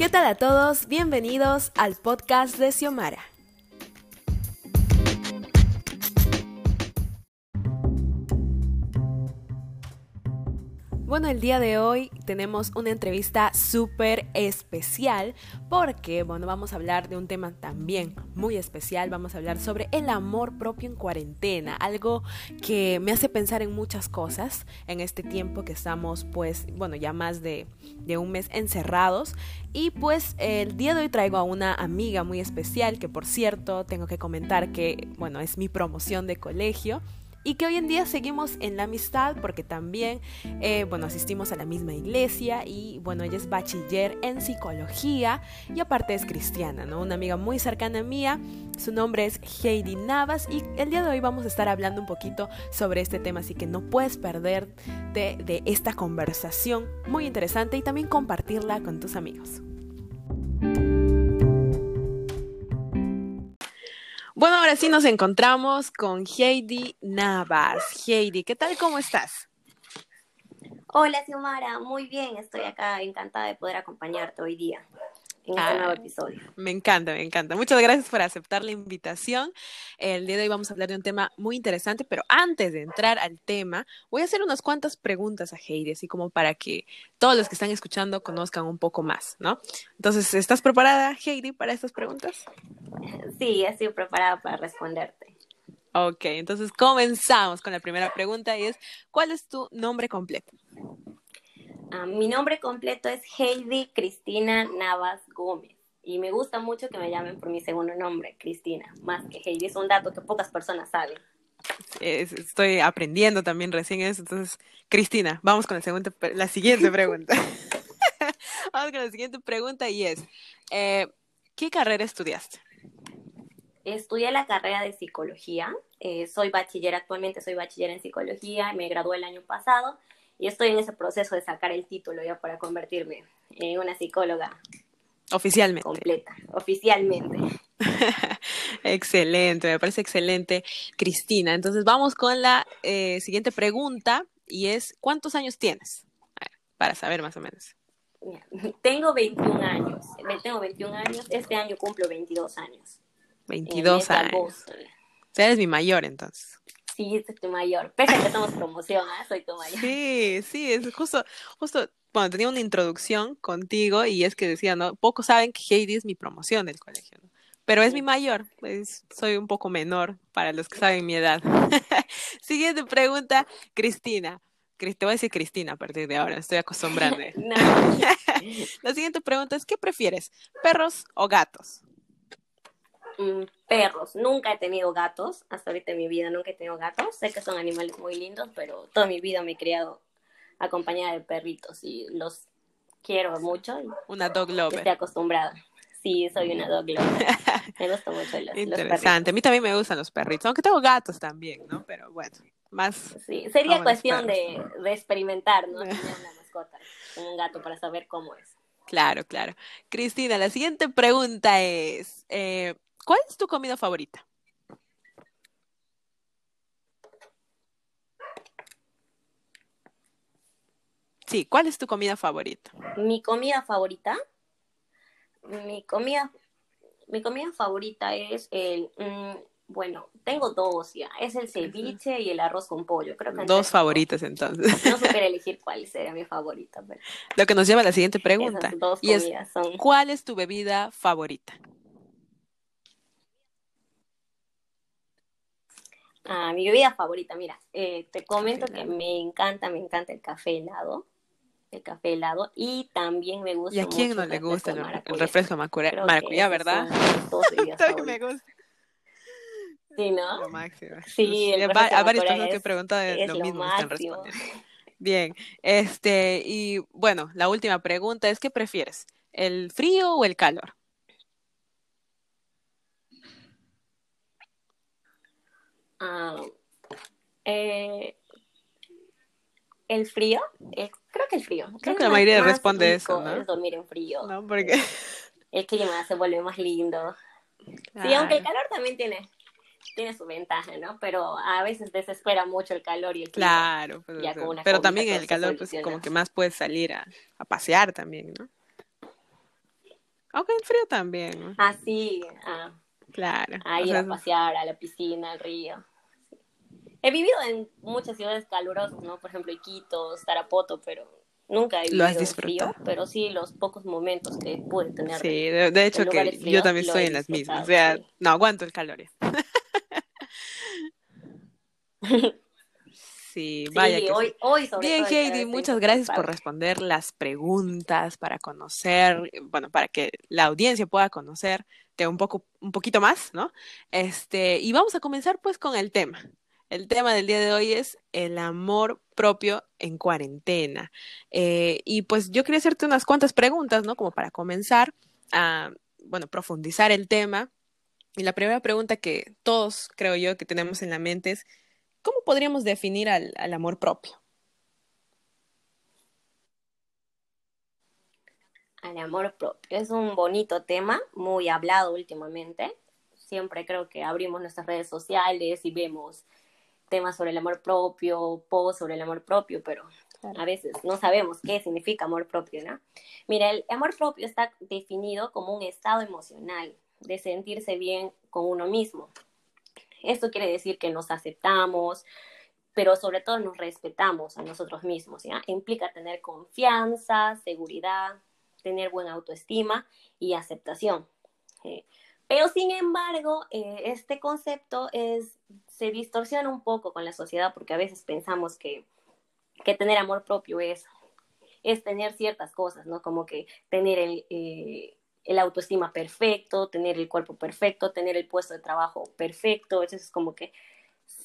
¿Qué tal a todos? Bienvenidos al podcast de Xiomara. Bueno, el día de hoy tenemos una entrevista súper especial porque, bueno, vamos a hablar de un tema también muy especial. Vamos a hablar sobre el amor propio en cuarentena, algo que me hace pensar en muchas cosas en este tiempo que estamos, pues, bueno, ya más de, de un mes encerrados. Y pues el día de hoy traigo a una amiga muy especial que, por cierto, tengo que comentar que, bueno, es mi promoción de colegio y que hoy en día seguimos en la amistad porque también, eh, bueno, asistimos a la misma iglesia y bueno, ella es bachiller en psicología y aparte es cristiana, ¿no? Una amiga muy cercana mía, su nombre es Heidi Navas y el día de hoy vamos a estar hablando un poquito sobre este tema, así que no puedes perderte de esta conversación muy interesante y también compartirla con tus amigos. Bueno, ahora sí nos encontramos con Heidi Navas. Heidi, ¿qué tal? ¿Cómo estás? Hola, Xiomara. Muy bien. Estoy acá encantada de poder acompañarte hoy día en este nuevo episodio. Me encanta, me encanta. Muchas gracias por aceptar la invitación. El día de hoy vamos a hablar de un tema muy interesante, pero antes de entrar al tema, voy a hacer unas cuantas preguntas a Heidi, así como para que todos los que están escuchando conozcan un poco más, ¿no? Entonces, ¿estás preparada, Heidi, para estas preguntas? Sí, estoy preparada para responderte. Ok, entonces comenzamos con la primera pregunta y es, ¿cuál es tu nombre completo? Ah, mi nombre completo es Heidi Cristina Navas Gómez y me gusta mucho que me llamen por mi segundo nombre, Cristina, más que Heidi. Es un dato que pocas personas saben. estoy aprendiendo también recién eso. Entonces, Cristina, vamos con la, segunda, la siguiente pregunta. vamos con la siguiente pregunta y es, eh, ¿qué carrera estudiaste? Estudié la carrera de psicología. Eh, soy bachiller actualmente, soy bachiller en psicología. Me gradué el año pasado y estoy en ese proceso de sacar el título ya para convertirme en una psicóloga. Oficialmente. Completa, oficialmente. excelente, me parece excelente, Cristina. Entonces vamos con la eh, siguiente pregunta y es, ¿cuántos años tienes? para saber más o menos. Tengo 21 años, tengo 21 años, este año cumplo 22 años. 22 años. O sea, eres mi mayor entonces. Sí, soy tu mayor. Pese a que somos promoción, ¿eh? soy tu mayor. Sí, sí, es justo, justo, bueno, tenía una introducción contigo y es que decía, ¿no? Pocos saben que Heidi es mi promoción del colegio, ¿no? Pero es mi mayor, pues soy un poco menor para los que saben mi edad. Siguiente pregunta, Cristina. Te voy a decir Cristina a partir de ahora, estoy acostumbrando. La siguiente pregunta es, ¿qué prefieres, perros o gatos? Mm, perros. Nunca he tenido gatos. Hasta ahorita en mi vida nunca he tenido gatos. Sé que son animales muy lindos, pero toda mi vida me he criado acompañada de perritos y los quiero mucho. Una dog lover. Estoy acostumbrada. Sí, soy una dog lover. me gusta mucho los, Interesante. a mí también me gustan los perritos, aunque tengo gatos también, ¿no? Pero bueno, más. Sí, sería cuestión de, de, experimentar, ¿no? Tener una mascota como un gato para saber cómo es. Claro, claro. Cristina, la siguiente pregunta es, eh, ¿Cuál es tu comida favorita? Sí, ¿cuál es tu comida favorita? Mi comida favorita. Mi comida, mi comida favorita es el, mm, bueno, tengo dos ya. Es el ceviche y el arroz con pollo. Creo que dos favoritas entonces. No supe elegir cuál sería mi favorita. Lo que nos lleva a la siguiente pregunta. y es, ¿cuál es tu bebida favorita? Ah, mi bebida favorita, mira, eh, te comento que me encanta, me encanta el café helado, el café helado, y también me gusta. ¿Y a quién no le gusta el, refresco maracuyá, maracuyá verdad? También me gusta. Sí, ¿no? Lo máximo. Sí, el a varias personas que lo, lo mismo están respondiendo. Bien, este, y bueno, la última pregunta es, ¿qué prefieres? ¿El frío o el calor? Ah, eh, el frío, eh, creo que el frío. Creo, que la mayoría responde eso, ¿no? Es dormir en frío. No, porque... El clima se vuelve más lindo. Sí, aunque el calor también tiene, tiene su ventaja, ¿no? Pero a veces desespera mucho el calor y el clima. Claro, pero, también el calor, pues como que más puedes salir a, a pasear también, ¿no? Aunque en frío también. Ah, sí. Ah, claro. A ir a pasear a la piscina, al río. He vivido en muchas ciudades calurosas, ¿no? Por ejemplo, Iquitos, Tarapoto, pero nunca he vivido ¿Lo has disfrutado? frío, pero sí los pocos momentos que pude tener. Sí, de, hecho que yo también estoy en las mismas. O sea, no aguanto el calor. Sí, vaya. Sí, hoy, hoy sobre Bien, Heidi, muchas gracias por responder las preguntas, para conocer, bueno, para que la audiencia pueda conocerte un poco, un poquito más, ¿no? Este, y vamos a comenzar pues con el tema. El tema del día de hoy es el amor propio en cuarentena. Eh, y pues yo quería hacerte unas cuantas preguntas, ¿no? Como para comenzar a, bueno, profundizar el tema. Y la primera pregunta que todos creo yo que tenemos en la mente es, ¿Cómo podríamos definir al, amor propio? Al amor propio. Es un bonito tema, muy hablado últimamente. Siempre creo que abrimos nuestras redes sociales y vemos temas sobre el amor propio, posts sobre el amor propio, pero a veces no sabemos qué significa amor propio, ¿no? Mira, el amor propio está definido como un estado emocional de sentirse bien con uno mismo, esto quiere decir que nos aceptamos, pero sobre todo nos respetamos a nosotros mismos, ¿ya? Implica tener confianza, seguridad, tener buena autoestima y aceptación. Eh, pero sin embargo, eh, este concepto es, se distorsiona un poco con la sociedad porque a veces pensamos que, que tener amor propio es, es tener ciertas cosas, ¿no? Como que tener el, eh, el autoestima perfecto, tener el cuerpo perfecto, tener el puesto de trabajo perfecto, eso es como que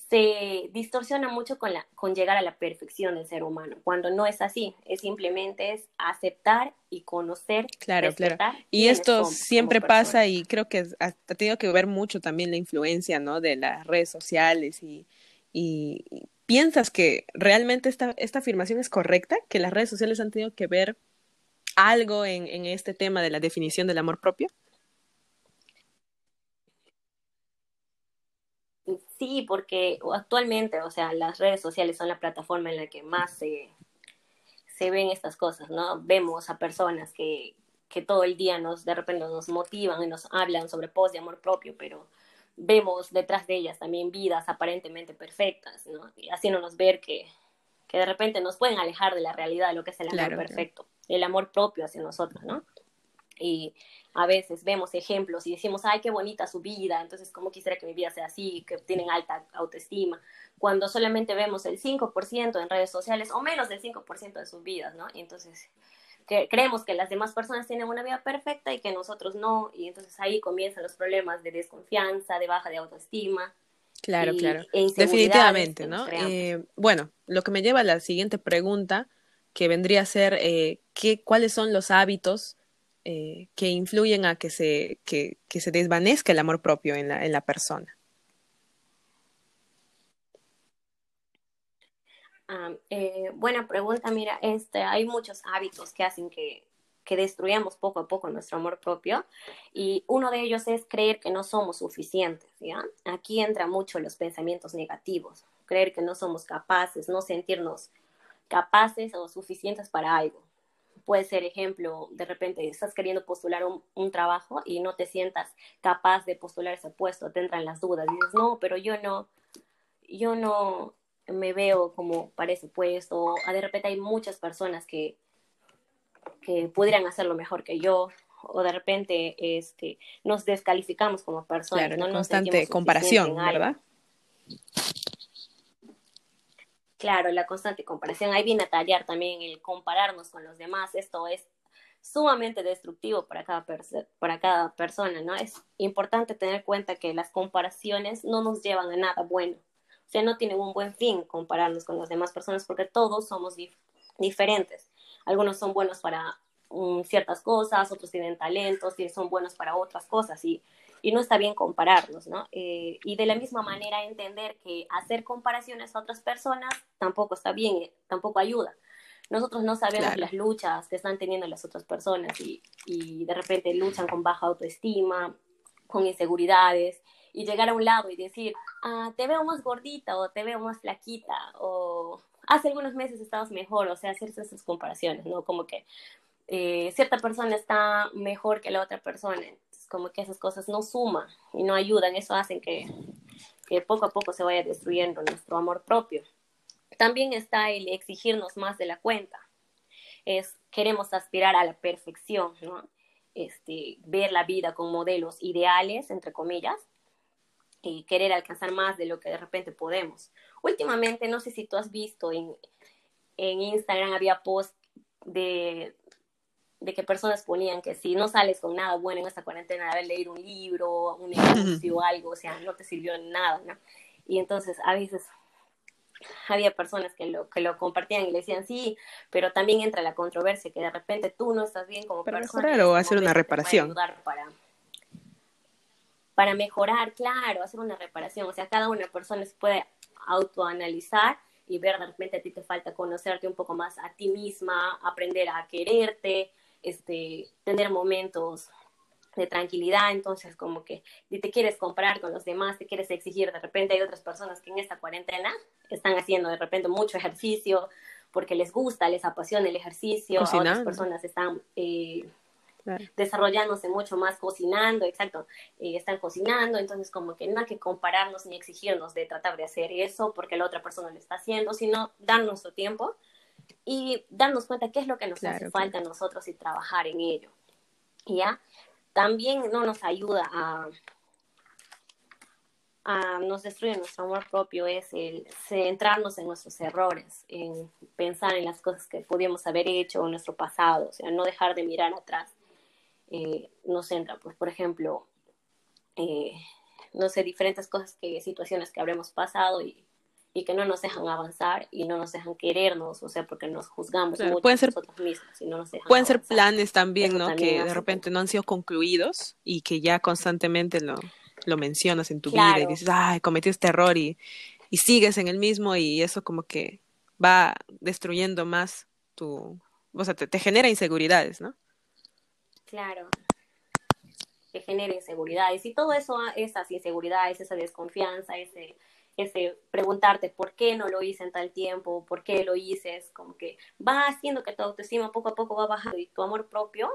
se distorsiona mucho con, la, con llegar a la perfección del ser humano, cuando no es así, es simplemente es aceptar y conocer. Claro, claro. Y esto siempre pasa y creo que ha, tenido que ver mucho también la influencia, ¿no? De las redes sociales y, y, y piensas que realmente esta, esta afirmación es correcta, que las redes sociales han tenido que ver algo en, en este tema de la definición del amor propio? Sí, porque actualmente, o sea, las redes sociales son la plataforma en la que más se, se ven estas cosas, ¿no? Vemos a personas que, que todo el día nos, de repente nos motivan y nos hablan sobre post de amor propio, pero vemos detrás de ellas también vidas aparentemente perfectas, ¿no? Y haciéndonos ver que, que de repente nos pueden alejar de la realidad de lo que es el amor perfecto el amor propio hacia nosotros, ¿no? Y a veces vemos ejemplos y decimos, ay, qué bonita su vida, entonces, ¿cómo quisiera que mi vida sea así? Que tienen alta autoestima, cuando solamente vemos el 5% en redes sociales o menos del 5% de sus vidas, ¿no? Y entonces que creemos que las demás personas tienen una vida perfecta y que nosotros no, y entonces ahí comienzan los problemas de desconfianza, de baja de autoestima. Claro, claro. E Definitivamente, ¿no? Eh, bueno, lo que me lleva a la siguiente pregunta que vendría a ser eh, qué, cuáles son los hábitos eh, que influyen a que se, que, se desvanezca el amor propio en la, en la persona. Ah, eh, buena pregunta, mira, este, hay muchos hábitos que hacen que, que destruyamos poco a poco nuestro amor propio y uno de ellos es creer que no somos suficientes, ¿ya? Aquí entra mucho los pensamientos negativos, creer que no somos capaces, no sentirnos capaces o suficientes para algo. Puede ser ejemplo, de repente estás queriendo postular un, trabajo y no te sientas capaz de postular ese puesto, te entran las dudas, dices, no, pero yo no, yo no me veo como para ese puesto, o de repente hay muchas personas que, que pudieran hacerlo mejor que yo, o de repente este, nos descalificamos como personas. Claro, no constante comparación, ¿verdad? Claro, la constante comparación. Ahí viene a tallar también el compararnos con los demás. Esto es sumamente destructivo para cada, para cada persona, ¿no? Es importante tener cuenta que las comparaciones no nos llevan a nada bueno. O sea, no tienen un buen fin compararnos con las demás personas porque todos somos diferentes. Algunos son buenos para mm, ciertas cosas, otros tienen talentos y son buenos para otras cosas. Y y no está bien compararlos, ¿no? Eh, y de la misma manera entender que hacer comparaciones a otras personas tampoco está bien, eh, tampoco ayuda. Nosotros no sabemos las luchas que están teniendo las otras personas y, y de repente luchan con baja autoestima, con inseguridades y llegar a un lado y decir, ah, te veo más gordita o te veo más flaquita o hace algunos meses estabas mejor, o sea, hacerse esas comparaciones, ¿no? Como que eh, cierta persona está mejor que la otra persona. Entonces, como que esas cosas no suman y no ayudan, eso hace que, que poco a poco se vaya destruyendo nuestro amor propio. También está el exigirnos más de la cuenta. Es, queremos aspirar a la perfección, ¿no? Este, ver la vida con modelos ideales, entre comillas, y querer alcanzar más de lo que de repente podemos. Últimamente, no sé si tú has visto en, en Instagram, había posts de, de que personas ponían que si no sales con nada bueno en esta cuarentena, de haber leído un libro, un negocio o algo, o sea, no te sirvió nada, ¿no? Y entonces a veces había personas que lo, que lo compartían y le decían sí, pero también entra la controversia que de repente tú no estás bien como para persona. Mejorar o hacer una reparación. Para, para mejorar, claro, hacer una reparación. O sea, cada una persona se puede autoanalizar y ver de repente a ti te falta conocerte un poco más a ti misma, aprender a quererte, este, tener momentos de tranquilidad, entonces como que si te quieres comparar con los demás, te quieres exigir, de repente hay otras personas que en esta cuarentena están haciendo de repente mucho ejercicio porque les gusta, les apasiona el ejercicio, otras personas están eh, desarrollándose mucho más cocinando, exacto, eh, están cocinando, entonces como que no hay que compararnos ni exigirnos de tratar de hacer eso porque la otra persona lo está haciendo, sino dar nuestro tiempo y darnos cuenta qué es lo que nos hace falta a nosotros y trabajar en ello. ¿Ya? también no nos ayuda a, a, nos destruye nuestro amor propio es el centrarnos en nuestros errores, en pensar en las cosas que pudimos haber hecho en nuestro pasado, o sea, no dejar de mirar atrás. Eh, nos centra, pues, por ejemplo, eh, no sé, diferentes cosas que, situaciones que habremos pasado y y que no nos dejan avanzar y no nos dejan querernos, o sea, porque nos juzgamos mucho pueden ser, nosotros mismos y no nos dejan Pueden ser planes también, ¿no? que de repente no han sido concluidos y que ya constantemente lo, lo mencionas en tu vida y dices, ay, cometí este error y, y sigues en el mismo y eso como que va destruyendo más tu, o sea, te, te genera inseguridades, ¿no? Claro, que genera inseguridades y todo eso, esas inseguridades, esa desconfianza, ese ese preguntarte por qué no lo hice en tal tiempo, por qué lo hice, es como que va haciendo que tu autoestima poco a poco va bajando y tu amor propio,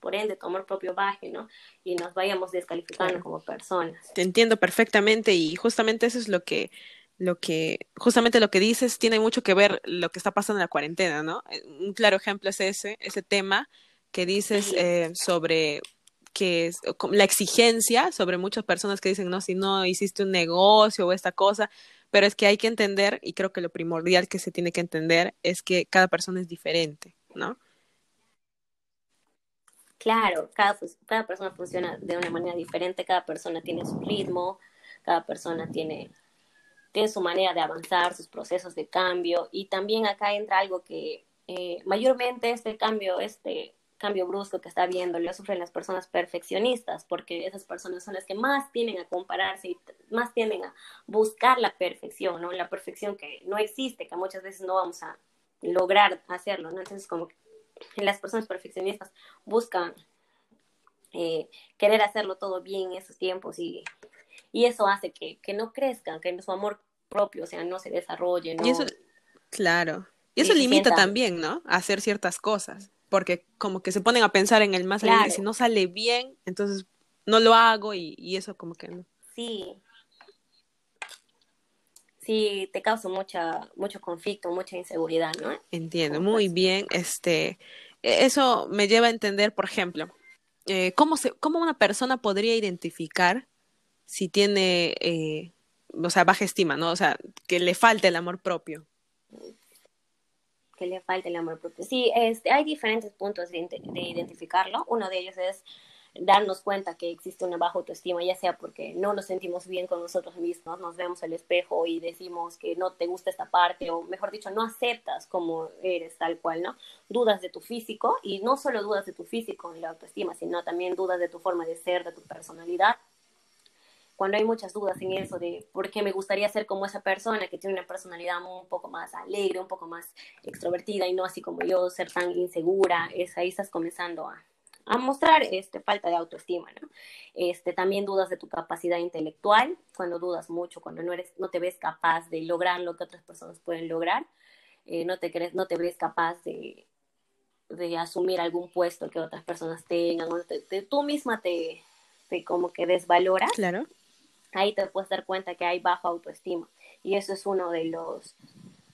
por ende tu amor propio baje, ¿no? Y nos vayamos descalificando como personas. Te entiendo perfectamente y justamente eso es lo que lo que justamente lo que dices tiene mucho que ver lo que está pasando en la cuarentena, ¿no? Un claro ejemplo es ese, ese tema que dices eh, sobre que es la exigencia sobre muchas personas que dicen, no, si no hiciste un negocio o esta cosa, pero es que hay que entender, y creo que lo primordial que se tiene que entender es que cada persona es diferente, ¿no? Claro, cada, cada persona funciona de una manera diferente, cada persona tiene su ritmo, cada persona tiene, tiene su manera de avanzar, sus procesos de cambio, y también acá entra algo que eh, mayormente este cambio, este cambio brusco que está viendo lo sufren las personas perfeccionistas, porque esas personas son las que más tienden a compararse y más tienden a buscar la perfección, ¿no? La perfección que no existe, que muchas veces no vamos a lograr hacerlo, ¿no? Entonces, como que las personas perfeccionistas buscan eh, querer hacerlo todo bien en esos tiempos y, y eso hace que, que, no crezcan, que su amor propio, o sea, no se desarrolle, ¿no? Y eso, claro. Y eso limita también, ¿no? A hacer ciertas cosas porque como que se ponen a pensar en el más allá y si no sale bien, entonces no lo hago y, y eso como que no. Sí. Sí, te causa mucha, mucho conflicto, mucha inseguridad, ¿no? Entiendo, muy bien. Este, e, eso me lleva a entender, por ejemplo, eh, ¿cómo, se, ¿cómo una persona podría identificar si tiene, eh, o sea, baja estima, ¿no? O sea, que le falta el amor propio que le falta el amor propio. Sí, este, hay diferentes puntos de, de, identificarlo. Uno de ellos es darnos cuenta que existe una baja autoestima, ya sea porque no nos sentimos bien con nosotros mismos, nos vemos al espejo y decimos que no te gusta esta parte, o mejor dicho, no aceptas como eres tal cual, ¿no? Dudas de tu físico, y no solo dudas de tu físico en la autoestima, sino también dudas de tu forma de ser, de tu personalidad, cuando hay muchas dudas en eso de por qué me gustaría ser como esa persona que tiene una personalidad un poco más alegre, un poco más extrovertida y no así como yo, ser tan insegura, es ahí estás comenzando a, a mostrar este, falta de autoestima, ¿no? Este, también dudas de tu capacidad intelectual, cuando dudas mucho, cuando no, eres, no te ves capaz de lograr lo que otras personas pueden lograr, eh, no, te crees, no te ves capaz de, de asumir algún puesto que otras personas tengan, o tú misma te, te como que desvaloras, claro. Ahí te puedes dar cuenta que hay bajo autoestima. Y eso es uno de los,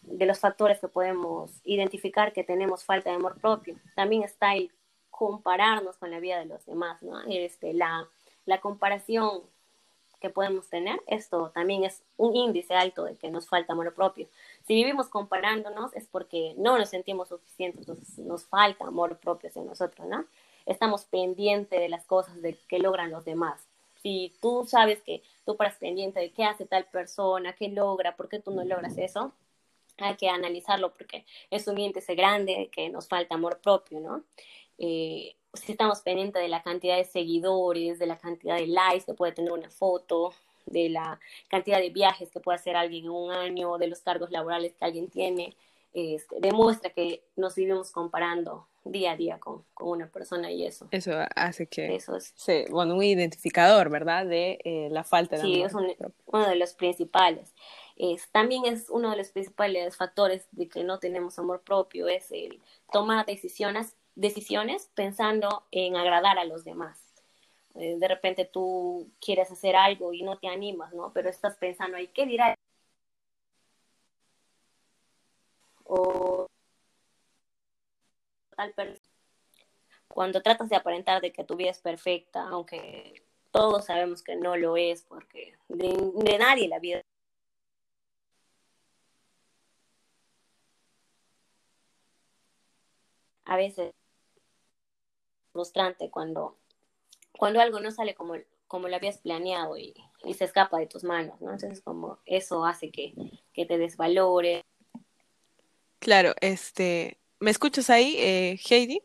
de los factores que podemos identificar que tenemos falta de amor propio. También está el compararnos con la vida de los demás, ¿no? Este, la, la comparación que podemos tener, esto también es un índice alto de que nos falta amor propio. Si vivimos comparándonos es porque no nos sentimos suficientes, entonces nos falta amor propio hacia nosotros, ¿no? Estamos pendientes de las cosas de que logran los demás. Si tú sabes que tú paras pendiente de qué hace tal persona, qué logra, por qué tú no logras eso, hay que analizarlo porque es un índice grande de que nos falta amor propio, ¿no? Eh, si estamos pendientes de la cantidad de seguidores, de la cantidad de likes que puede tener una foto, de la cantidad de viajes que puede hacer alguien en un año, de los cargos laborales que alguien tiene, este, demuestra que nos vivimos comparando día a día con, con, una persona y eso. Eso hace que... Eso es... Sí, bueno, un identificador, ¿verdad? De eh, la falta de... Sí, es uno de los principales. Es, también es uno de los principales factores de que no tenemos amor propio, es el tomar decisiones decisiones pensando en agradar a los demás. Eh, de repente tú quieres hacer algo y no te animas, ¿no? Pero estás pensando ahí, ¿qué dirá? O Cuando tratas de aparentar de que tu vida es perfecta, aunque todos sabemos que no lo es, porque de nadie la vida a veces frustrante cuando, cuando algo no sale como, como lo habías planeado y, se escapa de tus manos, ¿no? Entonces, como eso hace que, que te desvalore. Claro, este, ¿me escuchas ahí, eh, Heidi?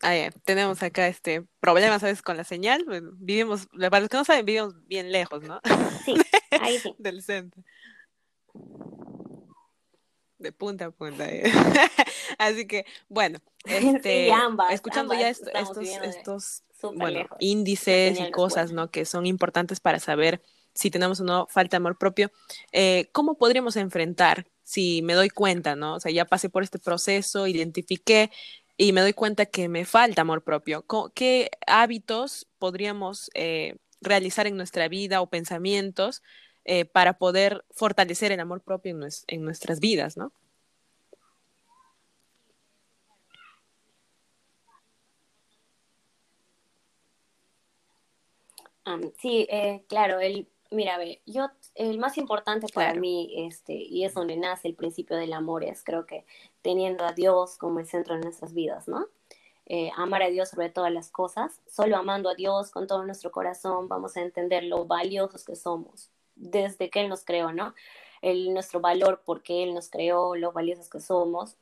Ah, tenemos acá este problema, ¿sabes? Con la señal. vivimos, para los que no saben, vivimos bien lejos, ¿no? Sí, ahí sí. Del centro de punta a punta. ¿eh? Así que, bueno, este, escuchando ya estos, estos bueno, índices y cosas, ¿no? Que son importantes para saber si tenemos o no falta amor propio, eh, ¿cómo podríamos enfrentar si me doy cuenta, ¿no? O sea, ya pasé por este proceso, identifiqué y me doy cuenta que me falta amor propio. ¿Qué hábitos podríamos eh, realizar en nuestra vida o pensamientos eh, para poder fortalecer el amor propio en, nuestras vidas, ¿no? sí, claro, el, mira, ve, yo, el más importante para mí, este, y es donde nace el principio del amor, es creo que teniendo a Dios como el centro de nuestras vidas, ¿no? Eh, amar a Dios sobre todas las cosas, solo amando a Dios con todo nuestro corazón vamos a entender lo valiosos que somos, desde que Él nos creó, ¿no? El, nuestro valor porque Él nos creó, lo valiosos que somos.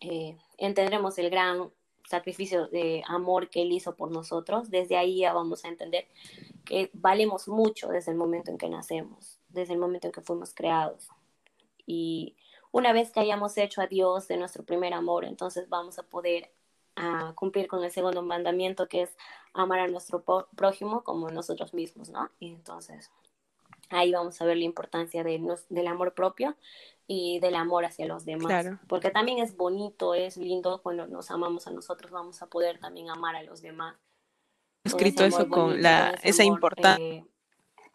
Eh, entenderemos el gran sacrificio de amor que Él hizo por nosotros. Desde ahí ya vamos a entender que valemos mucho desde el momento en que nacemos, desde el momento en que fuimos creados. Y una vez que hayamos hecho a Dios de nuestro primer amor, entonces vamos a poder ah, cumplir con el segundo mandamiento que es amar a nuestro prójimo como nosotros mismos, ¿no? Y entonces ahí vamos a ver la importancia de del amor propio y del amor hacia los demás. Porque también es bonito, es lindo cuando nos amamos a nosotros, vamos a poder también amar a los demás. Escrito eso con la, esa importancia eh,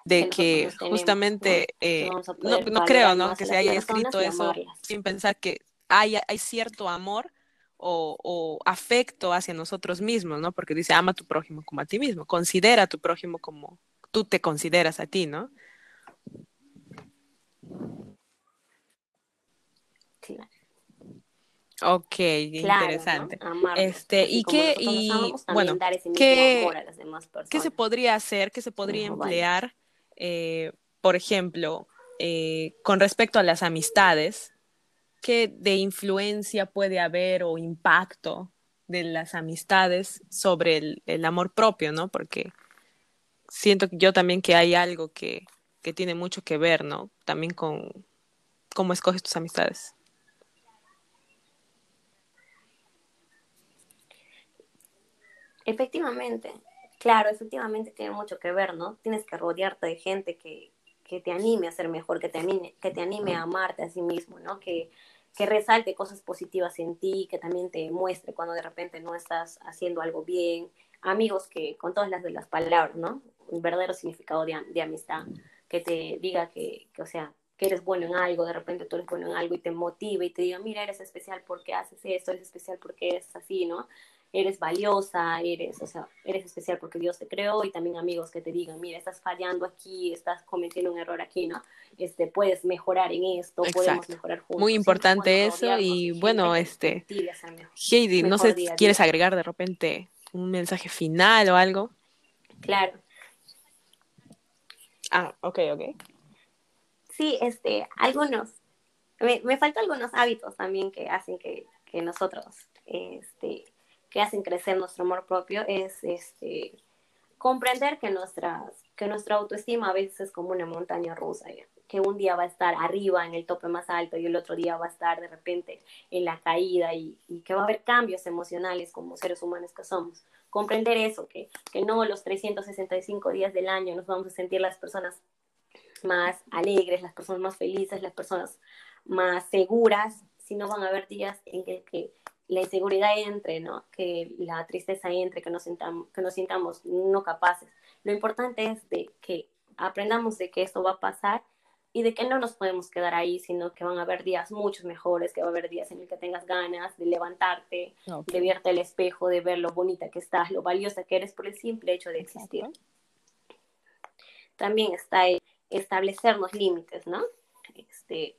de que, justamente, eh, no, no, creo, ¿no? Que se haya escrito eso sin pensar que hay, hay cierto amor o, o, afecto hacia nosotros mismos, ¿no? Porque dice, ama a tu prójimo como a ti mismo, considera a tu prójimo como tú te consideras a ti, ¿no? Ok, interesante. Este, y qué, y bueno, ¿qué, ¿qué se podría hacer, qué se podría emplear, eh, por ejemplo, eh, con respecto a las amistades? ¿Qué de influencia puede haber o impacto de las amistades sobre el, el amor propio, ¿no? Porque siento yo también que hay algo que, que tiene mucho que ver, ¿no? También con cómo escoges tus amistades. Efectivamente, claro, efectivamente tiene mucho que ver, ¿no? Tienes que rodearte de gente que, que te anime a ser mejor, que te anime, que te anime a amarte a sí mismo, ¿no? Que que resalte cosas positivas en ti, que también te muestre cuando de repente no estás haciendo algo bien. Amigos que, con todas las de las palabras, ¿no? Un verdadero significado de, de amistad, que te diga que, que, o sea, que eres bueno en algo, de repente tú eres bueno en algo y te motive y te diga, mira, eres especial porque haces esto, eres especial porque eres así, ¿no? Eres valiosa, eres, o sea, eres especial porque Dios te creó y también amigos que te digan, mira, estás fallando aquí, estás cometiendo un error aquí, ¿no? Este, puedes mejorar en esto, podemos mejorar juntos. Muy importante eso y bueno, este, Heidi, no sé, si ¿quieres agregar de repente un mensaje final o algo? Claro. Ah, ok, ok. Sí, este, algunos, me, me faltan algunos hábitos también que hacen que, que nosotros, este, que hacen crecer nuestro amor propio, es este, comprender que, nuestras, que nuestra autoestima a veces es como una montaña rusa, que un día va a estar arriba en el tope más alto y el otro día va a estar de repente en la caída y, que va a haber cambios emocionales como seres humanos que somos. Comprender eso, que, que no los 365 días del año nos vamos a sentir las personas más alegres, las personas más felices, las personas más seguras, si no van a haber días en que, que la inseguridad entre, ¿no? que la tristeza entre, que nos, sintamos, que nos sintamos no capaces. Lo importante es de que aprendamos de que esto va a pasar y de que no nos podemos quedar ahí, sino que van a haber días muchos mejores, que va a haber días en el que tengas ganas de levantarte, de verte al espejo, de ver lo bonita que estás, lo valiosa que eres por el simple hecho de existir. También está el, establecernos límites, ¿no? Este,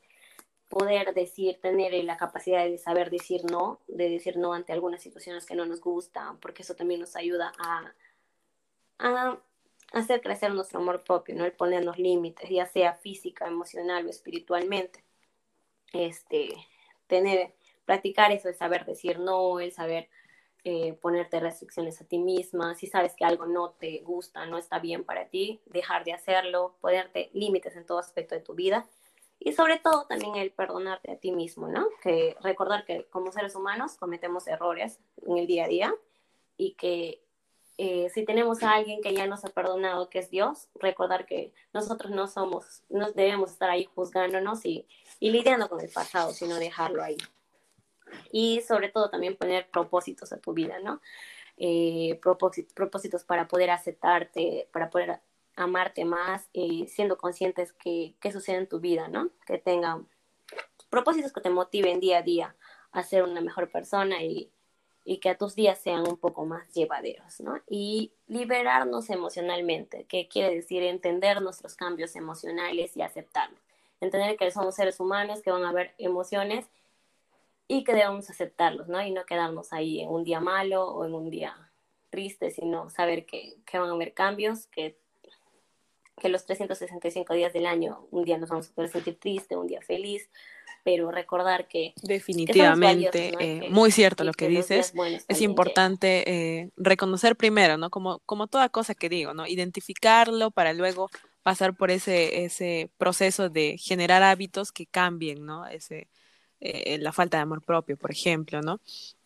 poder decir, tener la capacidad de saber decir no, de decir no ante algunas situaciones que no nos gustan, porque eso también nos ayuda a, a hacer crecer nuestro amor propio, ¿no? El ponernos límites, ya sea física, emocional o espiritualmente. Este, tener, practicar eso, el saber decir no, el saber eh, ponerte restricciones a ti misma, si sabes que algo no te gusta, no está bien para ti, dejar de hacerlo, ponerte límites en todo aspecto de tu vida y sobre todo también el perdonarte a ti mismo, ¿no? Que recordar que como seres humanos cometemos errores en el día a día y que eh, si tenemos a alguien que ya nos ha perdonado, que es Dios, recordar que nosotros no somos, no debemos estar ahí juzgándonos y, y lidiando con el pasado, sino dejarlo ahí y sobre todo también poner propósitos a tu vida, ¿no? Eh, propósitos para poder aceptarte, para poder amarte más, y siendo conscientes que, que sucede en tu vida, ¿no? Que tengan propósitos que te motiven día a día a ser una mejor persona y, y que a tus días sean un poco más llevaderos, ¿no? Y liberarnos emocionalmente, que quiere decir entender nuestros cambios emocionales y aceptarlos. Entender que somos seres humanos, que van a haber emociones y que debemos aceptarlos, ¿no? Y no quedarnos ahí en un día malo o en un día triste, sino saber que, que van a haber cambios, que, que los 365 días del año, un día nos vamos a poder sentir triste, un día feliz, pero recordar que... Definitivamente, eh, muy cierto lo que, dices. Es importante eh, reconocer primero, ¿no? Como, como toda cosa que digo, ¿no? Identificarlo para luego pasar por ese, ese proceso de generar hábitos que cambien, ¿no? Ese, eh, la falta de amor propio, por ejemplo, ¿no?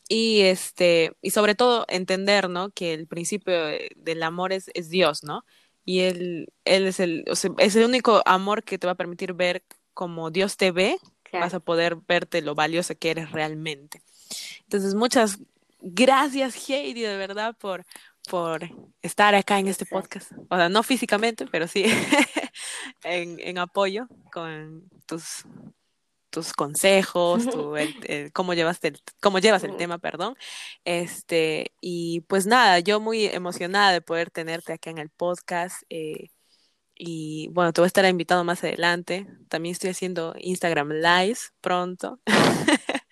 Y, este, y sobre todo entender, ¿no? Que el principio del amor es, es Dios, ¿no? Y él, él es, el, o sea, es el único amor que te va a permitir ver como Dios te ve, vas a poder verte lo valioso que eres realmente. Entonces, muchas gracias, Heidi, de verdad, por, por estar acá en este podcast. O sea, no físicamente, pero sí en, en apoyo con tus tus consejos, tu, cómo, llevas el, cómo llevas el tema, perdón. Este, y pues nada, yo muy emocionada de poder tenerte acá en el podcast. Eh, y bueno, te voy a estar invitado más adelante. También estoy haciendo Instagram Lives pronto.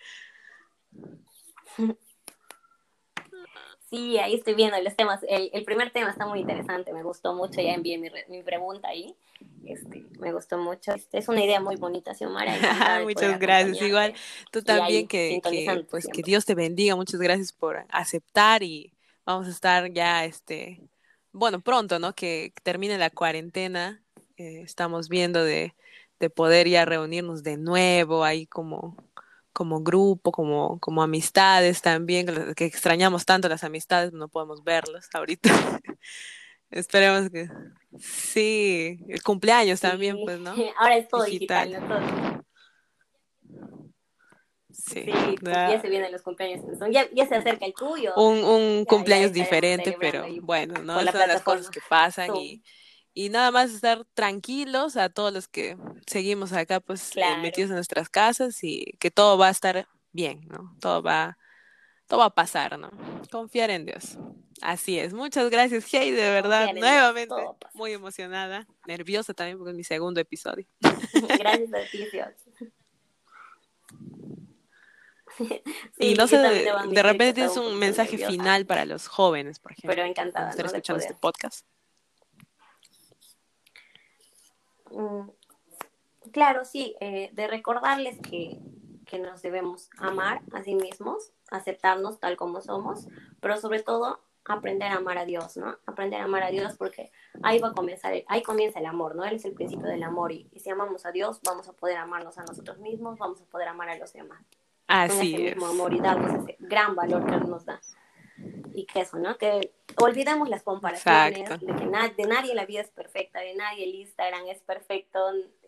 Sí, ahí estoy viendo los temas. El, el, primer tema está muy interesante, me gustó mucho, ya envié mi, mi pregunta ahí. Este, me gustó mucho. Este, es una idea muy bonita, Xiomara. muchas gracias. Igual tú también, que, que, pues, que Dios te bendiga. Muchas gracias por aceptar y vamos a estar ya, este, bueno, pronto, ¿no? Que termine la cuarentena. Eh, estamos viendo de, de poder ya reunirnos de nuevo ahí como como grupo, como, como amistades también, que extrañamos tanto las amistades, no podemos verlas ahorita. Esperemos que sí, el cumpleaños también, pues, ¿no? Ahora es todo digital, ¿no? Sí, Sí, ya se vienen los cumpleaños. Ya, ya se acerca el tuyo. un, un Ya- cumpleaños diferente, pero bueno, ¿no? la Son las cosas que pasan y, y nada más estar tranquilos a todos los que seguimos acá, pues eh, Claro. metidos en nuestras casas y que todo va a estar bien, ¿no? Todo va, todo va a pasar, ¿no? Confiar en Dios. Así es. Muchas gracias, Hey, de verdad, Confiar nuevamente muy emocionada, nerviosa también porque es mi segundo episodio. Gracias a ti, Dios. y Sí, no sé, de, repente tienes un mensaje nerviosa, final para los jóvenes, por ejemplo, Pero encantada, estar escuchando este podcast. Mm, Claro, sí, eh, de recordarles que, que nos debemos amar a sí mismos, aceptarnos tal como somos, pero sobre todo aprender a amar a Dios, ¿no? Aprender a amar a Dios porque ahí va a comenzar, el- ahí comienza el amor, ¿no? Él es el principio del amor y, y si amamos a Dios vamos a poder amarnos a nosotros mismos, vamos a poder amar a los demás. Con Así ese es. mismo amor y darnos ese gran valor que nos da. Y que eso, ¿no? Que olvidemos las comparaciones, Exacto. de que na- de nadie la vida es perfecta, de nadie el Instagram es perfecto,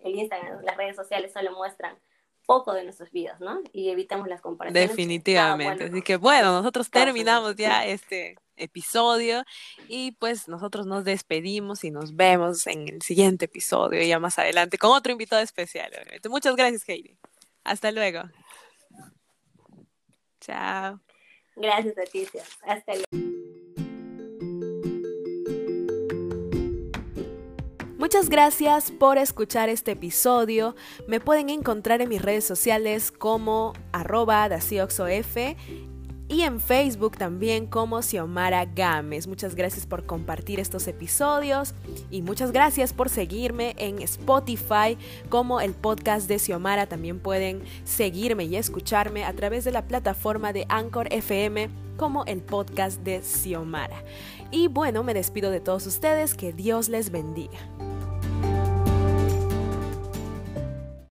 el Instagram, las redes sociales solo muestran poco de nuestras vidas, ¿no? Y evitemos las comparaciones. Definitivamente. Así que bueno, nosotros terminamos ya este episodio y pues nosotros nos despedimos y nos vemos en el siguiente episodio ya más adelante con otro invitado especial. obviamente. Muchas gracias, Heidi. Hasta luego. Chao. Gracias a ti, Sia. Hasta luego. Muchas gracias por escuchar este episodio. Me pueden encontrar en mis redes sociales como arroba dacioxof y en Facebook también como Xiomara Gámez. Muchas gracias por compartir estos episodios y muchas gracias por seguirme en Spotify como el podcast de Xiomara. También pueden seguirme y escucharme a través de la plataforma de Anchor FM como el podcast de Xiomara. Y bueno, me despido de todos ustedes. Que Dios les bendiga.